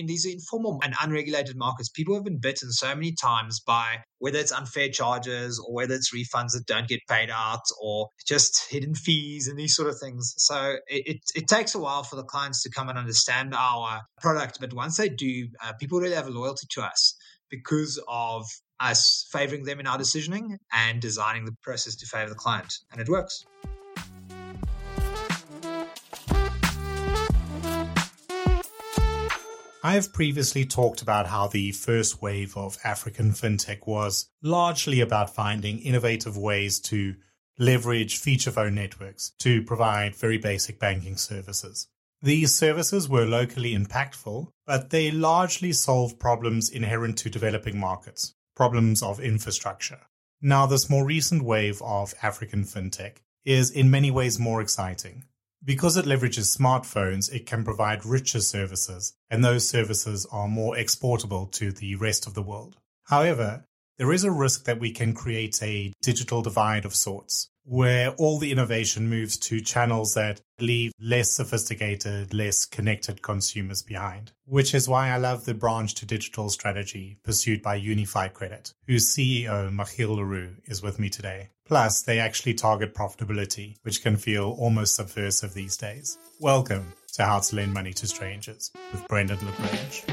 In these informal and unregulated markets, people have been bitten so many times by whether it's unfair charges or whether it's refunds that don't get paid out or just hidden fees and these sort of things. So it, it, it takes a while for the clients to come and understand our product. But once they do, uh, people really have a loyalty to us because of us favoring them in our decisioning and designing the process to favor the client. And it works. I have previously talked about how the first wave of African fintech was largely about finding innovative ways to leverage feature phone networks to provide very basic banking services. These services were locally impactful, but they largely solved problems inherent to developing markets, problems of infrastructure. Now, this more recent wave of African fintech is in many ways more exciting. Because it leverages smartphones, it can provide richer services, and those services are more exportable to the rest of the world. However, there is a risk that we can create a digital divide of sorts, where all the innovation moves to channels that leave less sophisticated, less connected consumers behind. Which is why I love the branch to digital strategy pursued by Unifi Credit, whose CEO, Michiel Leroux, is with me today. Plus, they actually target profitability, which can feel almost subversive these days. Welcome to How to Lend Money to Strangers with Brendan LaGrange.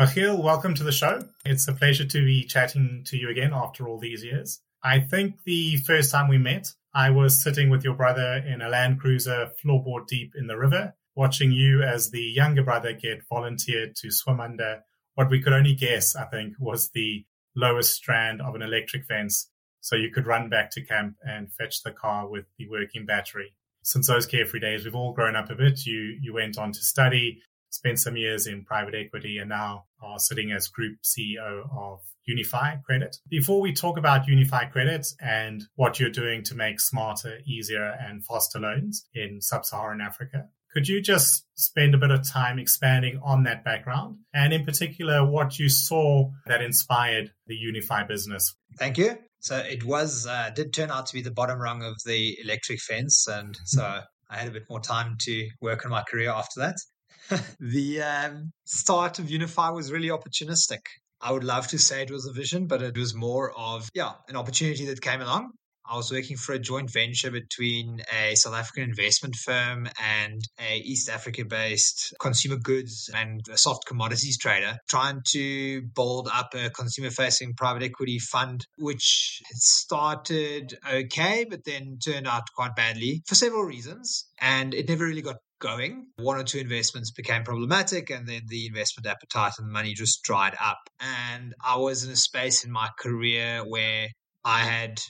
Michiel, welcome to the show. It's a pleasure to be chatting to you again after all these years. I think the first time we met, I was sitting with your brother in a Land Cruiser floorboard deep in the river, watching you as the younger brother get volunteered to swim under what we could only guess, I think, was the lowest strand of an electric fence. So you could run back to camp and fetch the car with the working battery. Since those carefree days, we've all grown up a bit. You, you went on to study, spent some years in private equity and now are sitting as group CEO of Unifi Credit. Before we talk about Unifi Credit and what you're doing to make smarter, easier and faster loans in sub-Saharan Africa, could you just spend a bit of time expanding on that background and in particular what you saw that inspired the Unifi business? Thank you. So it was uh, did turn out to be the bottom rung of the electric fence, and so I had a bit more time to work on my career after that. the um, start of Unifi was really opportunistic. I would love to say it was a vision, but it was more of, yeah, an opportunity that came along. I was working for a joint venture between a South African investment firm and a East Africa based consumer goods and soft commodities trader, trying to build up a consumer facing private equity fund, which started okay, but then turned out quite badly for several reasons. And it never really got going. One or two investments became problematic, and then the investment appetite and the money just dried up. And I was in a space in my career where I had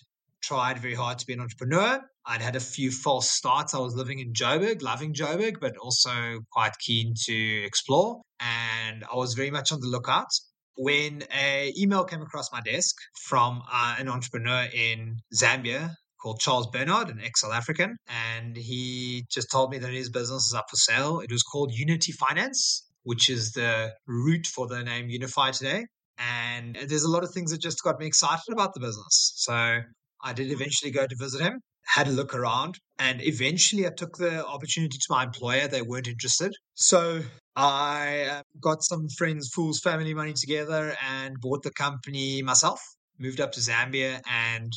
tried very hard to be an entrepreneur. I'd had a few false starts. I was living in Joburg, loving Joburg, but also quite keen to explore. And I was very much on the lookout when an email came across my desk from uh, an entrepreneur in Zambia called Charles Bernard, an ex South African. And he just told me that his business is up for sale. It was called Unity Finance, which is the root for the name Unifi today. And there's a lot of things that just got me excited about the business. So I did eventually go to visit him, had a look around, and eventually I took the opportunity to my employer. They weren't interested. So I uh, got some friends, fools, family money together and bought the company myself. Moved up to Zambia and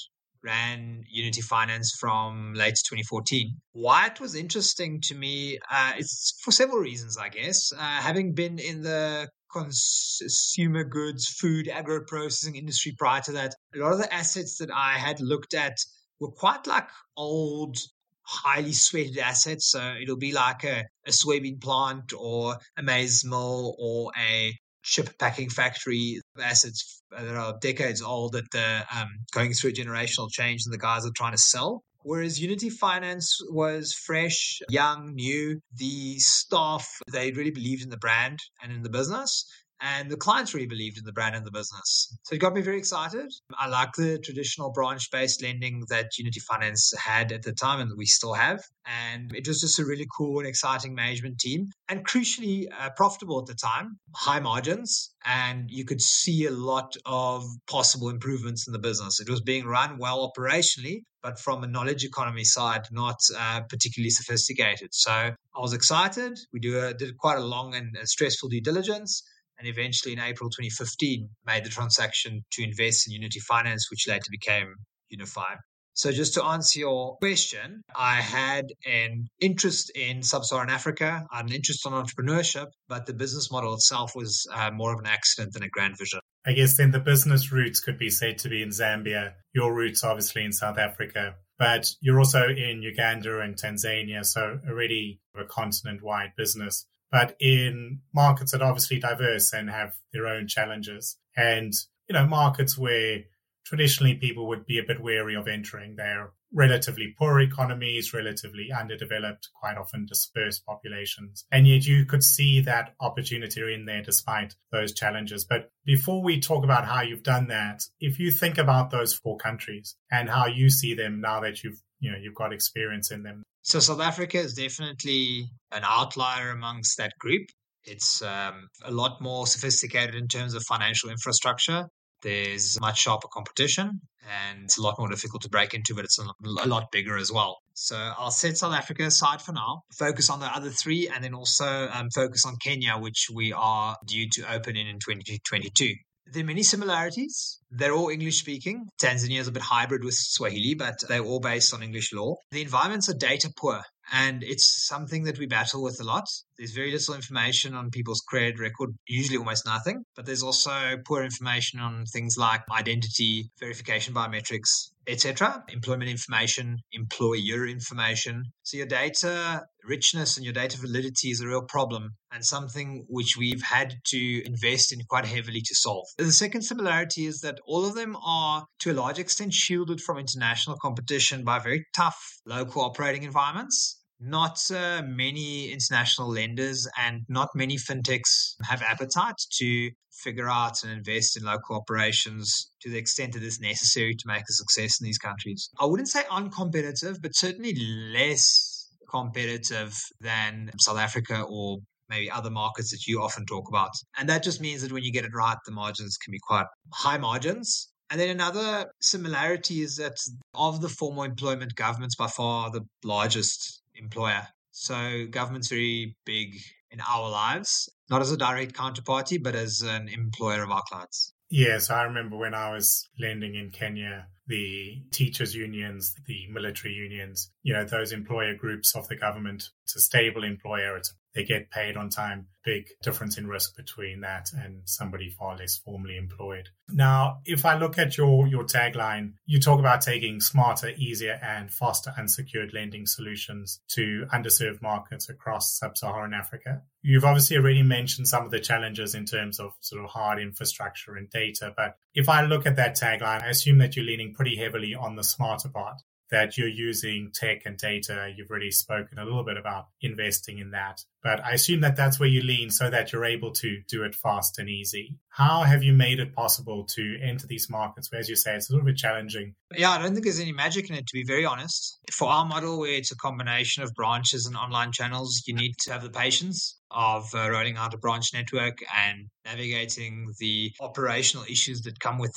ran Unity Finance from late 2014. Why it was interesting to me, uh, it's for several reasons, I guess. Uh, having been in the consumer goods, food, agro processing industry prior to that, a lot of the assets that I had looked at were quite like old, highly sweated assets. So it'll be like a, a soybean plant or a maize mill or a chip packing factory assets that are decades old that they're um, going through a generational change and the guys are trying to sell. Whereas Unity Finance was fresh, young, new. The staff, they really believed in the brand and in the business and the clients really believed in the brand and the business. So it got me very excited. I like the traditional branch based lending that Unity Finance had at the time and we still have. And it was just a really cool and exciting management team and crucially uh, profitable at the time, high margins. And you could see a lot of possible improvements in the business. It was being run well operationally, but from a knowledge economy side, not uh, particularly sophisticated. So I was excited. We do a, did quite a long and stressful due diligence and eventually in April 2015 made the transaction to invest in Unity Finance, which later became Unifi. So just to answer your question, I had an interest in sub-Saharan Africa, an interest in entrepreneurship, but the business model itself was uh, more of an accident than a grand vision. I guess then the business roots could be said to be in Zambia. Your roots obviously in South Africa, but you're also in Uganda and Tanzania, so already a continent-wide business but in markets that are obviously diverse and have their own challenges. And, you know, markets where traditionally people would be a bit wary of entering. They're relatively poor economies, relatively underdeveloped, quite often dispersed populations. And yet you could see that opportunity in there despite those challenges. But before we talk about how you've done that, if you think about those four countries and how you see them now that you've you know you've got experience in them so South Africa is definitely an outlier amongst that group. It's um, a lot more sophisticated in terms of financial infrastructure. There's much sharper competition and it's a lot more difficult to break into, but it's a lot bigger as well. So I'll set South Africa aside for now, focus on the other three, and then also um, focus on Kenya, which we are due to open in in 2022. There are many similarities. They're all English speaking. Tanzania is a bit hybrid with Swahili, but they're all based on English law. The environments are data poor, and it's something that we battle with a lot. There's very little information on people's credit record, usually almost nothing, but there's also poor information on things like identity, verification biometrics, etc. Employment information, employer information. So your data richness and your data validity is a real problem and something which we've had to invest in quite heavily to solve. The second similarity is that all of them are to a large extent shielded from international competition by very tough local operating environments not uh, many international lenders and not many fintechs have appetite to figure out and invest in local operations to the extent that is necessary to make a success in these countries. I wouldn't say uncompetitive, but certainly less competitive than South Africa or maybe other markets that you often talk about. And that just means that when you get it right, the margins can be quite high margins. And then another similarity is that of the formal employment, government's by far the largest employer. So government's very big in our lives, not as a direct counterparty, but as an employer of our clients. Yes, I remember when I was lending in Kenya, the teachers' unions, the military unions, you know, those employer groups of the government. It's a stable employer. It's they get paid on time. Big difference in risk between that and somebody far less formally employed. Now, if I look at your, your tagline, you talk about taking smarter, easier, and faster unsecured lending solutions to underserved markets across sub-Saharan Africa. You've obviously already mentioned some of the challenges in terms of sort of hard infrastructure and data. But if I look at that tagline, I assume that you're leaning pretty heavily on the smarter part that you're using tech and data. You've already spoken a little bit about investing in that, but I assume that that's where you lean so that you're able to do it fast and easy. How have you made it possible to enter these markets where, as you say, it's a little bit challenging? Yeah, I don't think there's any magic in it, to be very honest. For our model, where it's a combination of branches and online channels, you need to have the patience of uh, rolling out a branch network and navigating the operational issues that come with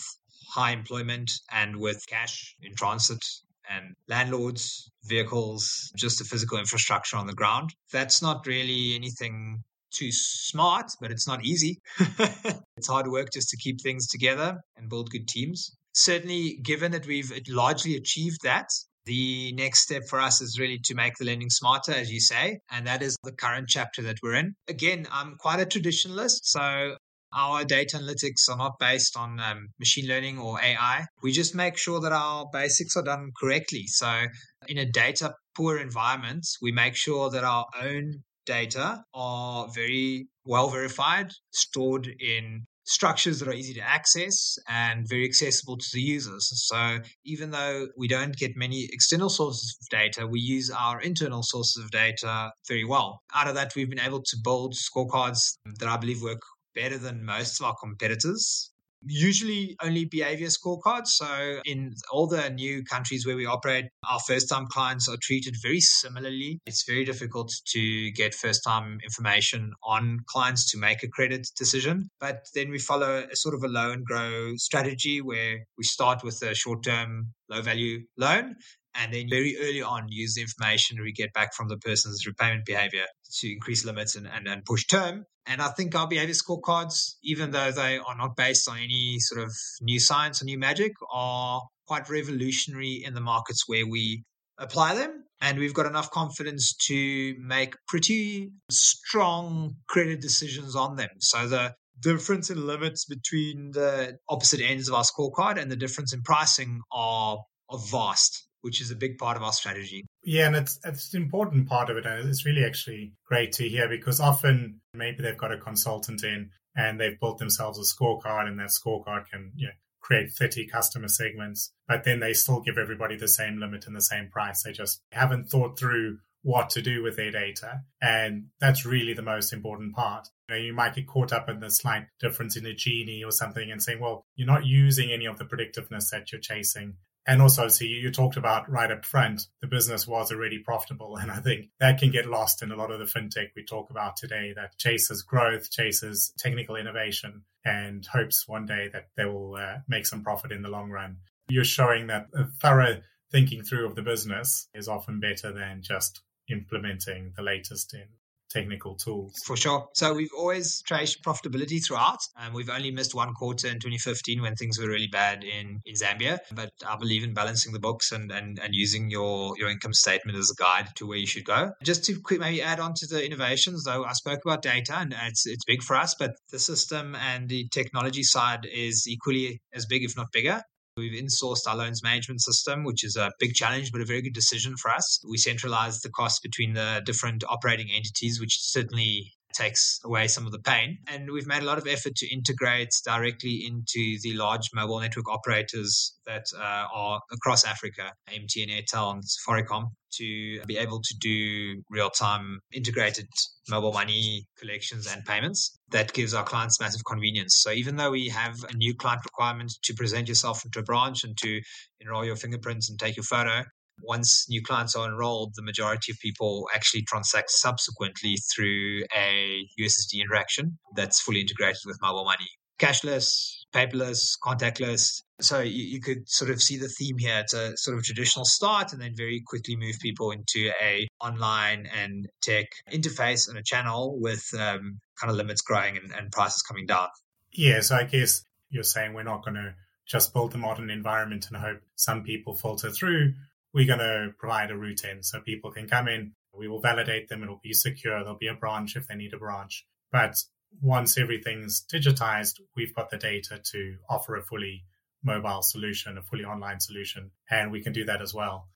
high employment and with cash in transit and landlords, vehicles, just the physical infrastructure on the ground. That's not really anything too smart, but it's not easy. it's hard work just to keep things together and build good teams. Certainly, given that we've largely achieved that, the next step for us is really to make the lending smarter, as you say, and that is the current chapter that we're in. Again, I'm quite a traditionalist, so our data analytics are not based on um, machine learning or AI. We just make sure that our basics are done correctly. So, in a data poor environment, we make sure that our own data are very well verified, stored in structures that are easy to access and very accessible to the users. So even though we don't get many external sources of data, we use our internal sources of data very well. Out of that, we've been able to build scorecards that I believe work better than most of our competitors usually only behavior scorecards. So, in all the new countries where we operate, our first time clients are treated very similarly. It's very difficult to get first time information on clients to make a credit decision. But then we follow a sort of a low and grow strategy where we start with a short term, low value loan and then very early on use the information we get back from the person's repayment behavior to increase limits and, and, and push term. And I think our behavior scorecards, even though they are not based on any sort of new science or new magic, are quite revolutionary in the markets where we apply them. And we've got enough confidence to make pretty strong credit decisions on them. So the difference in limits between the opposite ends of our scorecard and the difference in pricing are, are vast which is a big part of our strategy. Yeah, and it's it's an important part of it. And it's really actually great to hear because often maybe they've got a consultant in and they've built themselves a scorecard, and that scorecard can you know, create 30 customer segments, but then they still give everybody the same limit and the same price. They just haven't thought through what to do with their data. And that's really the most important part. You, know, you might get caught up in the slight difference in a Gini or something and saying, well, you're not using any of the predictiveness that you're chasing. And also, so you, you talked about right up front, the business was already profitable. And I think that can get lost in a lot of the fintech we talk about today that chases growth, chases technical innovation, and hopes one day that they will uh, make some profit in the long run. You're showing that a thorough thinking through of the business is often better than just implementing the latest in technical tools. For sure. So we've always traced profitability throughout. Um, we've only missed one quarter in 2015 when things were really bad in, in Zambia. But I believe in balancing the books and, and, and using your, your income statement as a guide to where you should go. Just to quick maybe add on to the innovations, though, I spoke about data and it's, it's big for us, but the system and the technology side is equally as big, if not bigger. We've insourced our loans management system, which is a big challenge, but a very good decision for us. We centralized the cost between the different operating entities, which certainly takes away some of the pain. And we've made a lot of effort to integrate directly into the large mobile network operators that uh, are across Africa, MTN, Airtel, and Safaricom, to be able to do real time integrated mobile money collections and payments. That gives our clients massive convenience. So even though we have a new client requirement to present yourself into a branch and to enroll your fingerprints and take your photo, once new clients are enrolled, the majority of people actually transact subsequently through a USSD interaction that's fully integrated with mobile money. Cashless, paperless, contactless. So you, you, could sort of see the theme here. It's a sort of traditional start and then very quickly move people into a online and tech interface and a channel with um, kind of limits growing and, and prices coming down. Yeah, so I guess you're saying we're not going to just build a modern environment and hope some people filter through we're going to provide a route in so people can come in. We will validate them. It'll be secure. There'll be a branch if they need a branch. But once everything's digitized, we've got the data to offer a fully mobile solution, a fully online solution, and we can do that as well.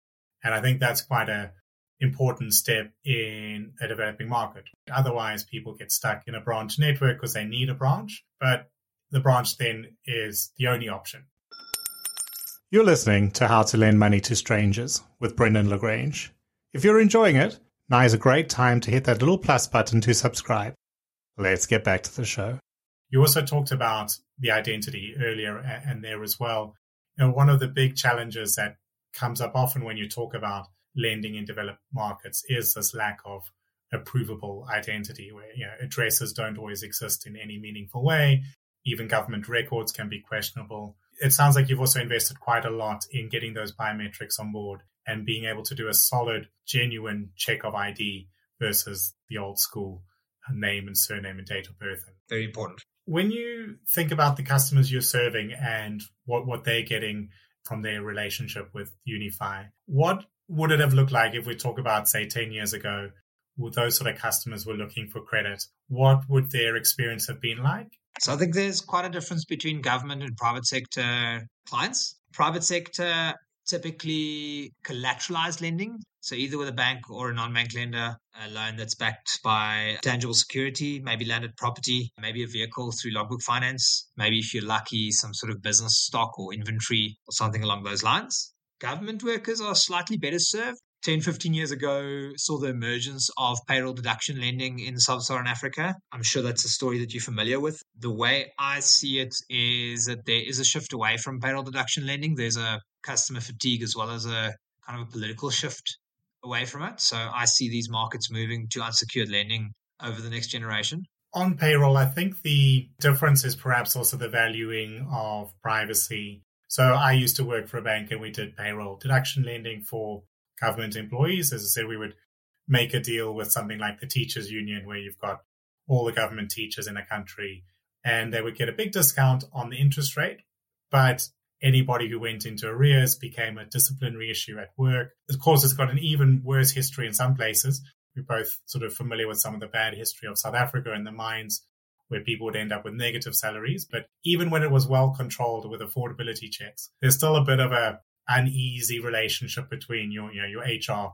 And I think that's quite a important step in a developing market. Otherwise, people get stuck in a branch network because they need a branch, but the branch then is the only option. You're listening to How to Lend Money to Strangers with Brendan Lagrange. If you're enjoying it, now is a great time to hit that little plus button to subscribe. Let's get back to the show. You also talked about the identity earlier and there as well. You know, one of the big challenges that comes up often when you talk about lending in developed markets is this lack of a provable identity where you know, addresses don't always exist in any meaningful way. Even government records can be questionable it sounds like you've also invested quite a lot in getting those biometrics on board and being able to do a solid, genuine check of ID versus the old school uh, name and surname and date of birth. Very important. When you think about the customers you're serving and what, what they're getting from their relationship with Unifi, what would it have looked like if we talk about, say, 10 years ago, those sort of customers were looking for credit? What would their experience have been like? So I think there's quite a difference between government and private sector clients. Private sector typically collateralized lending. So either with a bank or a non-bank lender, a loan that's backed by tangible security, maybe landed property, maybe a vehicle through logbook finance, maybe if you're lucky, some sort of business stock or inventory or something along those lines. Government workers are slightly better served 10, 15 years ago saw the emergence of payroll deduction lending in sub Saharan Africa. I'm sure that's a story that you're familiar with. The way I see it is that there is a shift away from payroll deduction lending. There's a customer fatigue as well as a kind of a political shift away from it. So I see these markets moving to unsecured lending over the next generation. On payroll, I think the difference is perhaps also the valuing of privacy. So I used to work for a bank and we did payroll deduction lending for government employees. As I said, we would make a deal with something like the teachers union where you've got all the government teachers in a country and they would get a big discount on the interest rate. But anybody who went into arrears became a disciplinary issue at work. Of course, it's got an even worse history in some places. We're both sort of familiar with some of the bad history of South Africa and the mines where people would end up with negative salaries. But even when it was well controlled with affordability checks, there's still a bit of a uneasy relationship between your, you know, your HR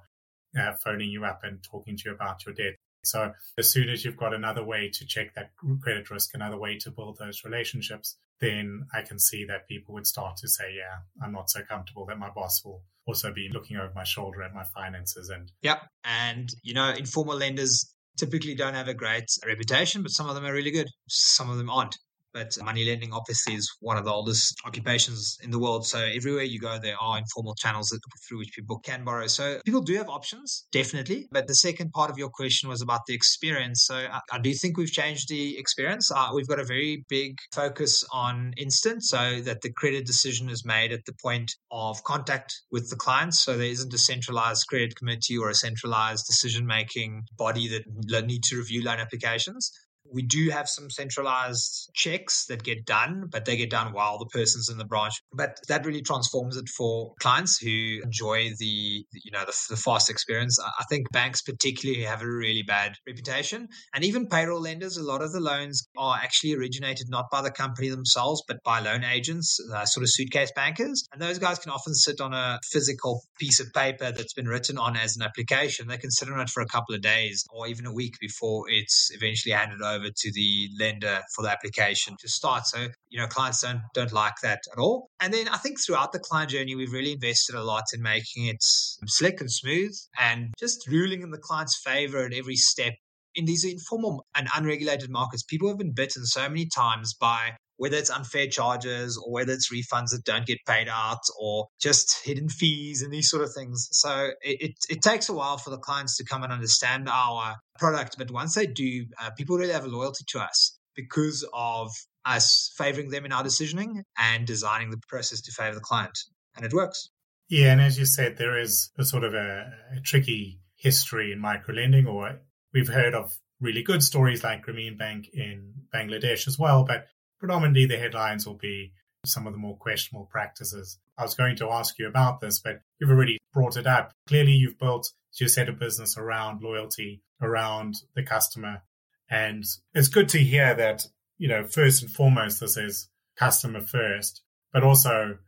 uh, phoning you up and talking to you about your debt. So as soon as you've got another way to check that credit risk, another way to build those relationships, then I can see that people would start to say, yeah, I'm not so comfortable that my boss will also be looking over my shoulder at my finances. And yeah, and you know, informal lenders typically don't have a great reputation, but some of them are really good. Some of them aren't. But money lending obviously is one of the oldest occupations in the world. So everywhere you go, there are informal channels that, through which people can borrow. So people do have options, definitely. But the second part of your question was about the experience. So I, I do think we've changed the experience. Uh, we've got a very big focus on instant so that the credit decision is made at the point of contact with the client. So there isn't a centralized credit committee or a centralized decision making body that need to review loan applications. We do have some centralized checks that get done, but they get done while the person's in the branch. But that really transforms it for clients who enjoy the, you know, the, the fast experience. I think banks particularly have a really bad reputation. And even payroll lenders, a lot of the loans are actually originated not by the company themselves, but by loan agents, uh, sort of suitcase bankers. And those guys can often sit on a physical piece of paper that's been written on as an application. They can sit on it for a couple of days or even a week before it's eventually handed over over to the lender for the application to start. So, you know, clients don't don't like that at all. And then I think throughout the client journey, we've really invested a lot in making it slick and smooth and just ruling in the client's favor at every step. In these informal and unregulated markets, people have been bitten so many times by whether it's unfair charges or whether it's refunds that don't get paid out or just hidden fees and these sort of things. So it, it, it takes a while for the clients to come and understand our product. But once they do, uh, people really have a loyalty to us because of us favoring them in our decisioning and designing the process to favor the client. And it works. Yeah. And as you said, there is a sort of a, a tricky history in micro lending, or we've heard of really good stories like Grameen Bank in Bangladesh as well. But predominantly the headlines will be some of the more questionable practices. I was going to ask you about this, but you've already brought it up. Clearly, you've built your set of business around loyalty, around the customer. And it's good to hear that, you know, first and foremost, this is customer first, but also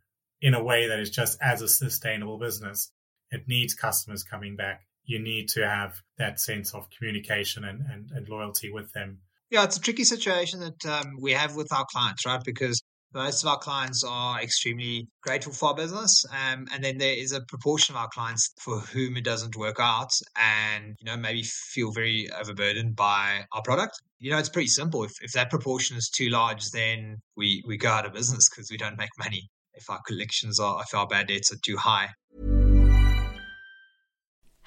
in a way that is just as a sustainable business. It needs customers coming back. You need to have that sense of communication and, and, and loyalty with them yeah, it's a tricky situation that um, we have with our clients, right? Because most of our clients are extremely grateful for our business, um, and then there is a proportion of our clients for whom it doesn't work out, and you know maybe feel very overburdened by our product. You know, it's pretty simple. If if that proportion is too large, then we we go out of business because we don't make money. If our collections are, if our bad debts are too high.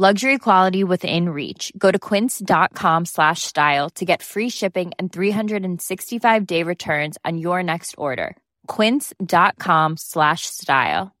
Luxury quality within reach. Go to quince.com slash style to get free shipping and 365 day returns on your next order. Quince.com slash style.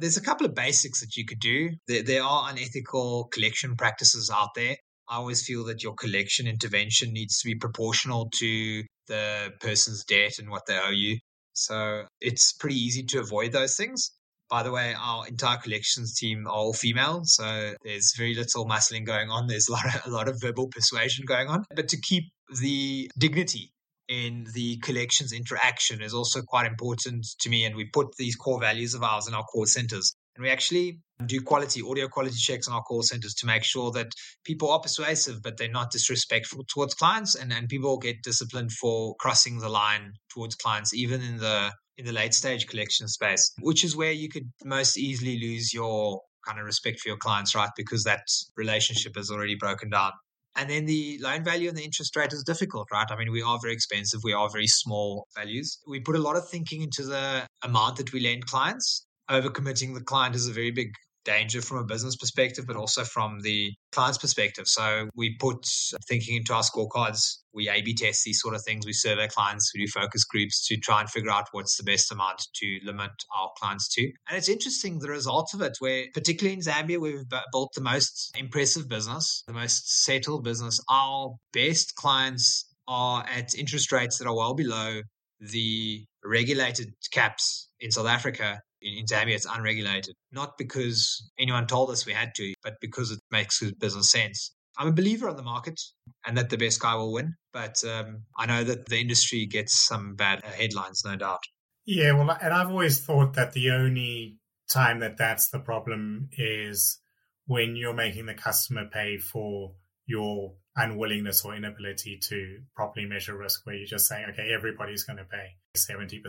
There's a couple of basics that you could do. There, there are unethical collection practices out there. I always feel that your collection intervention needs to be proportional to the person's debt and what they owe you. So it's pretty easy to avoid those things. By the way, our entire collections team are all female, so there's very little muscling going on. There's a lot of, a lot of verbal persuasion going on. But to keep the dignity in the collections interaction is also quite important to me. And we put these core values of ours in our core centers. And we actually do quality, audio quality checks in our call centers to make sure that people are persuasive, but they're not disrespectful towards clients. And, and people get disciplined for crossing the line towards clients, even in the in the late stage collection space, which is where you could most easily lose your kind of respect for your clients, right? Because that relationship is already broken down. And then the loan value and the interest rate is difficult, right? I mean, we are very expensive. We are very small values. We put a lot of thinking into the amount that we lend clients. Overcommitting the client is a very big danger from a business perspective, but also from the client's perspective. So we put thinking into our scorecards. We A B test these sort of things. We survey clients. We do focus groups to try and figure out what's the best amount to limit our clients to. And it's interesting the result of it, where particularly in Zambia, we've built the most impressive business, the most settled business. Our best clients are at interest rates that are well below the regulated caps in South Africa in, Zambia, it's unregulated. Not because anyone told us we had to, but because it makes good business sense. I'm a believer on the market and that the best guy will win. But um, I know that the industry gets some bad headlines, no doubt. Yeah, well, and I've always thought that the only time that that's the problem is when you're making the customer pay for your unwillingness or inability to properly measure risk, where you're just saying, okay, everybody's going to pay 70%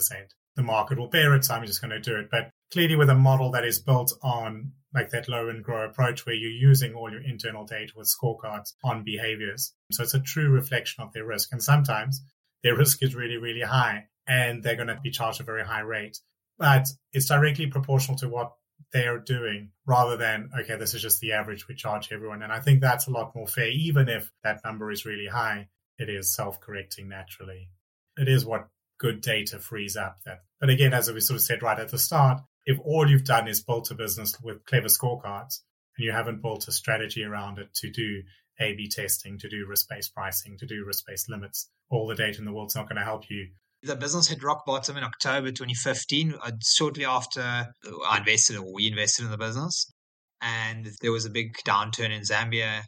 the market will bear it, so I'm just going to do it. But clearly, with a model that is built on like that low and grow approach where you're using all your internal data with scorecards on behaviors. So it's a true reflection of their risk. And sometimes their risk is really, really high and they're going to be charged a very high rate. But it's directly proportional to what they're doing rather than, okay, this is just the average we charge everyone. And I think that's a lot more fair, even if that number is really high. It is self correcting naturally. It is what good data frees up that. But again, as we sort of said right at the start, if all you've done is built a business with clever scorecards and you haven't built a strategy around it to do A B testing, to do risk based pricing, to do risk based limits, all the data in the world's not going to help you. The business hit rock bottom in October 2015, uh, shortly after I invested or we invested in the business. And there was a big downturn in Zambia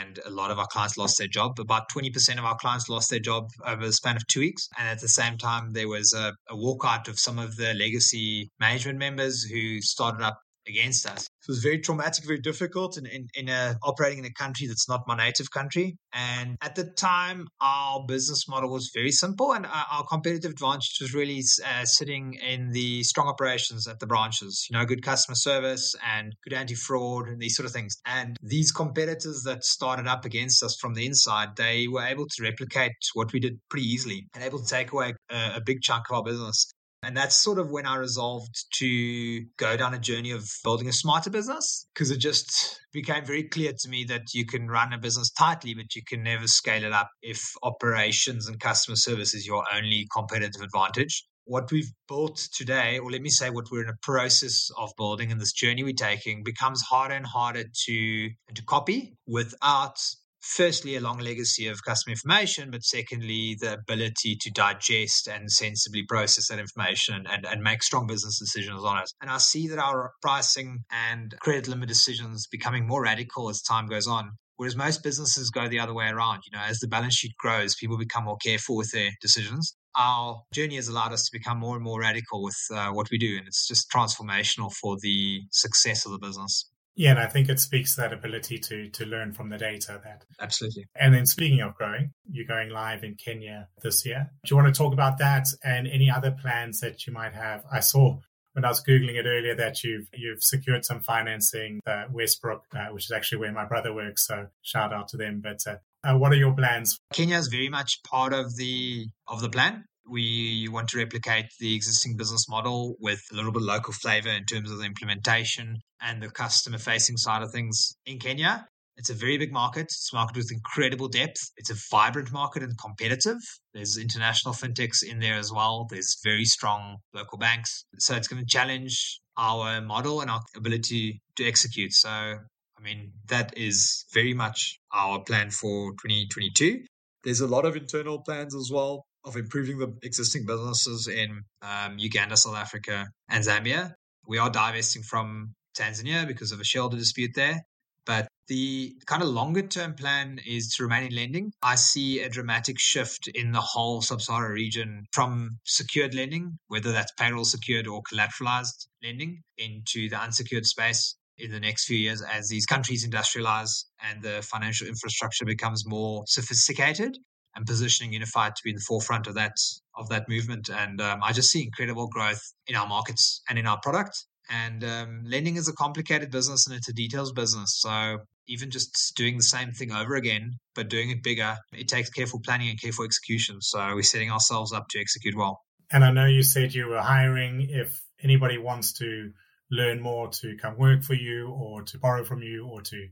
and a lot of our clients lost their job. About 20% of our clients lost their job over the span of two weeks. And at the same time, there was a, a walkout of some of the legacy management members who started up against us. It was very traumatic, very difficult, in, in, in a, operating in a country that's not my native country. And at the time, our business model was very simple, and our, our competitive advantage was really uh, sitting in the strong operations at the branches. You know, good customer service and good anti-fraud and these sort of things. And these competitors that started up against us from the inside, they were able to replicate what we did pretty easily and able to take away a, a big chunk of our business. And that's sort of when I resolved to go down a journey of building a smarter business because it just became very clear to me that you can run a business tightly, but you can never scale it up if operations and customer service is your only competitive advantage. What we've built today, or let me say what we're in a process of building and this journey we're taking, becomes harder and harder to, to copy without firstly, a long legacy of customer information, but secondly, the ability to digest and sensibly process that information and, and make strong business decisions on it. And I see that our pricing and credit limit decisions becoming more radical as time goes on. Whereas most businesses go the other way around. You know, as the balance sheet grows, people become more careful with their decisions. Our journey has allowed us to become more and more radical with uh, what we do, and it's just transformational for the success of the business. Yeah, and I think it speaks to that ability to to learn from the data that absolutely. And then speaking of growing, you're going live in Kenya this year. Do you want to talk about that and any other plans that you might have? I saw when I was googling it earlier that you've you've secured some financing uh, Westbrook, uh, which is actually where my brother works. So shout out to them. But uh, uh what are your plans? Kenya is very much part of the of the plan. We want to replicate the existing business model with a little bit of local flavor in terms of the implementation and the customer facing side of things in Kenya. It's a very big market. It's a market with incredible depth. It's a vibrant market and competitive. There's international fintechs in there as well. There's very strong local banks. So it's going to challenge our model and our ability to execute. So, I mean, that is very much our plan for 2022. There's a lot of internal plans as well of improving the existing businesses in um, Uganda, South Africa, and Zambia. We are divesting from Tanzania because of a shareholder dispute there. But the kind of longer term plan is to remain in lending. I see a dramatic shift in the whole sub Saharan region from secured lending, whether that's payroll secured or collateralized lending, into the unsecured space in the next few years as these countries industrialize and the financial infrastructure becomes more sophisticated and positioning Unified to be in the forefront of that of that movement. And um, I just see incredible growth in our markets and in our product. And um, lending is a complicated business and it's a details business. So even just doing the same thing over again, but doing it bigger, it takes careful planning and careful execution. So we're setting ourselves up to execute well. And I know you said you were hiring. If anybody wants to learn more to come work for you or to borrow from you or to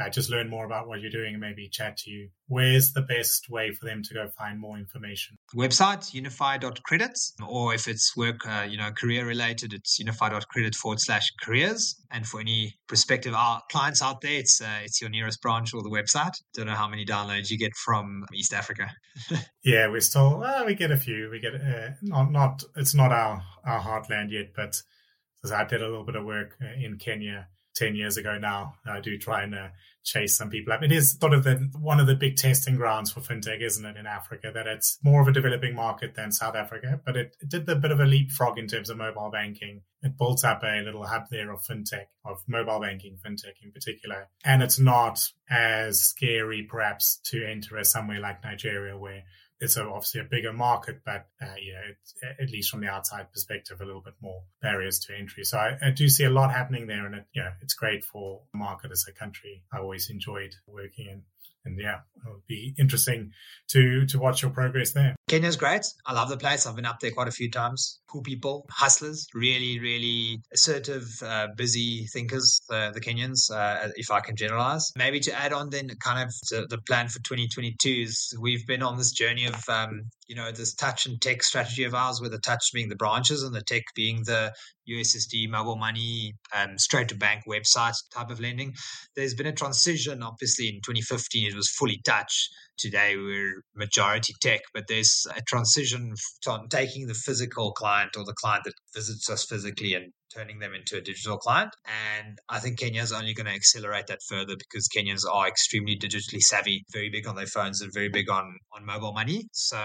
uh, just learn more about what you're doing and maybe chat to you. Where's the best way for them to go find more information? Website, unifi.credit, or if it's work, uh, you know, career related, it's unifi.credit forward slash careers. And for any prospective uh, clients out there, it's uh, it's your nearest branch or the website. Don't know how many downloads you get from East Africa. yeah, we're still, well, we get a few. We get, uh, not, not, it's not our, our heartland yet, but I did a little bit of work uh, in Kenya 10 years ago now. I do try and uh, chase some people up. It is sort of the, one of the big testing grounds for fintech, isn't it, in Africa, that it's more of a developing market than South Africa, but it, it did a bit of a leapfrog in terms of mobile banking. It built up a little hub there of fintech, of mobile banking, fintech in particular. And it's not as scary, perhaps, to enter as somewhere like Nigeria, where it's obviously a bigger market, but uh, you know, at least from the outside perspective, a little bit more barriers to entry. So I, I, do see a lot happening there, and it, it's great for the market as a country. I always enjoyed working in and yeah, it'll be interesting to to watch your progress there. Kenya's great. I love the place. I've been up there quite a few times. Cool people, hustlers, really, really assertive, uh, busy thinkers. Uh, the Kenyans, uh, if I can generalize. Maybe to add on, then kind of the, the, plan for 2022 is we've been on this journey of um, you know this touch and tech strategy of ours, where the touch being the branches and the tech being the USSD mobile money, um, straight to bank website type of lending. There's been a transition, obviously, in 2015, it was fully touch. Today, we're majority tech, but there's a transition from taking the physical client or the client that visits us physically and turning them into a digital client. And I think Kenya is only going to accelerate that further because Kenyans are extremely digitally savvy, very big on their phones and very big on, on mobile money. So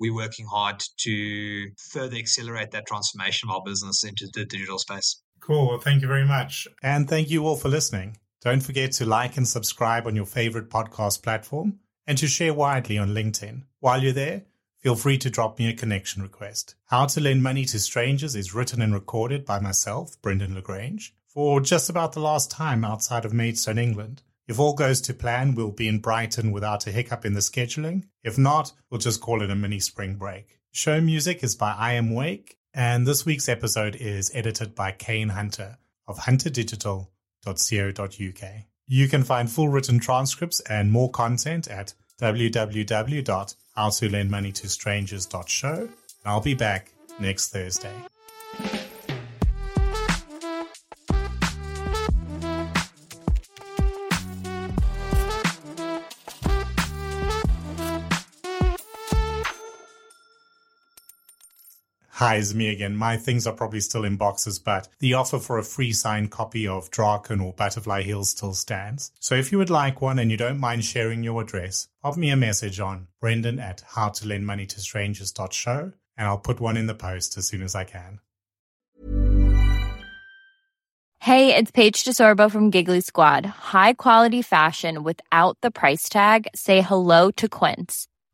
we're working hard to further accelerate that transformation of our business into the digital space. Cool. Well, thank you very much. And thank you all for listening. Don't forget to like and subscribe on your favorite podcast platform and to share widely on LinkedIn. While you're there, feel free to drop me a connection request. How to Lend Money to Strangers is written and recorded by myself, Brendan Lagrange, for just about the last time outside of Maidstone, England. If all goes to plan, we'll be in Brighton without a hiccup in the scheduling. If not, we'll just call it a mini spring break. Show music is by I Am Wake, and this week's episode is edited by Kane Hunter of hunterdigital.co.uk. You can find full written transcripts and more content at www.howtolendmoneytostrangers.show. I'll be back next Thursday. Hi, it's me again. My things are probably still in boxes, but the offer for a free signed copy of Draken or Butterfly Hill still stands. So if you would like one and you don't mind sharing your address, pop me a message on brendan at howtolendmoneytostrangers.show and I'll put one in the post as soon as I can. Hey, it's Paige DeSorbo from Giggly Squad. High quality fashion without the price tag. Say hello to Quince.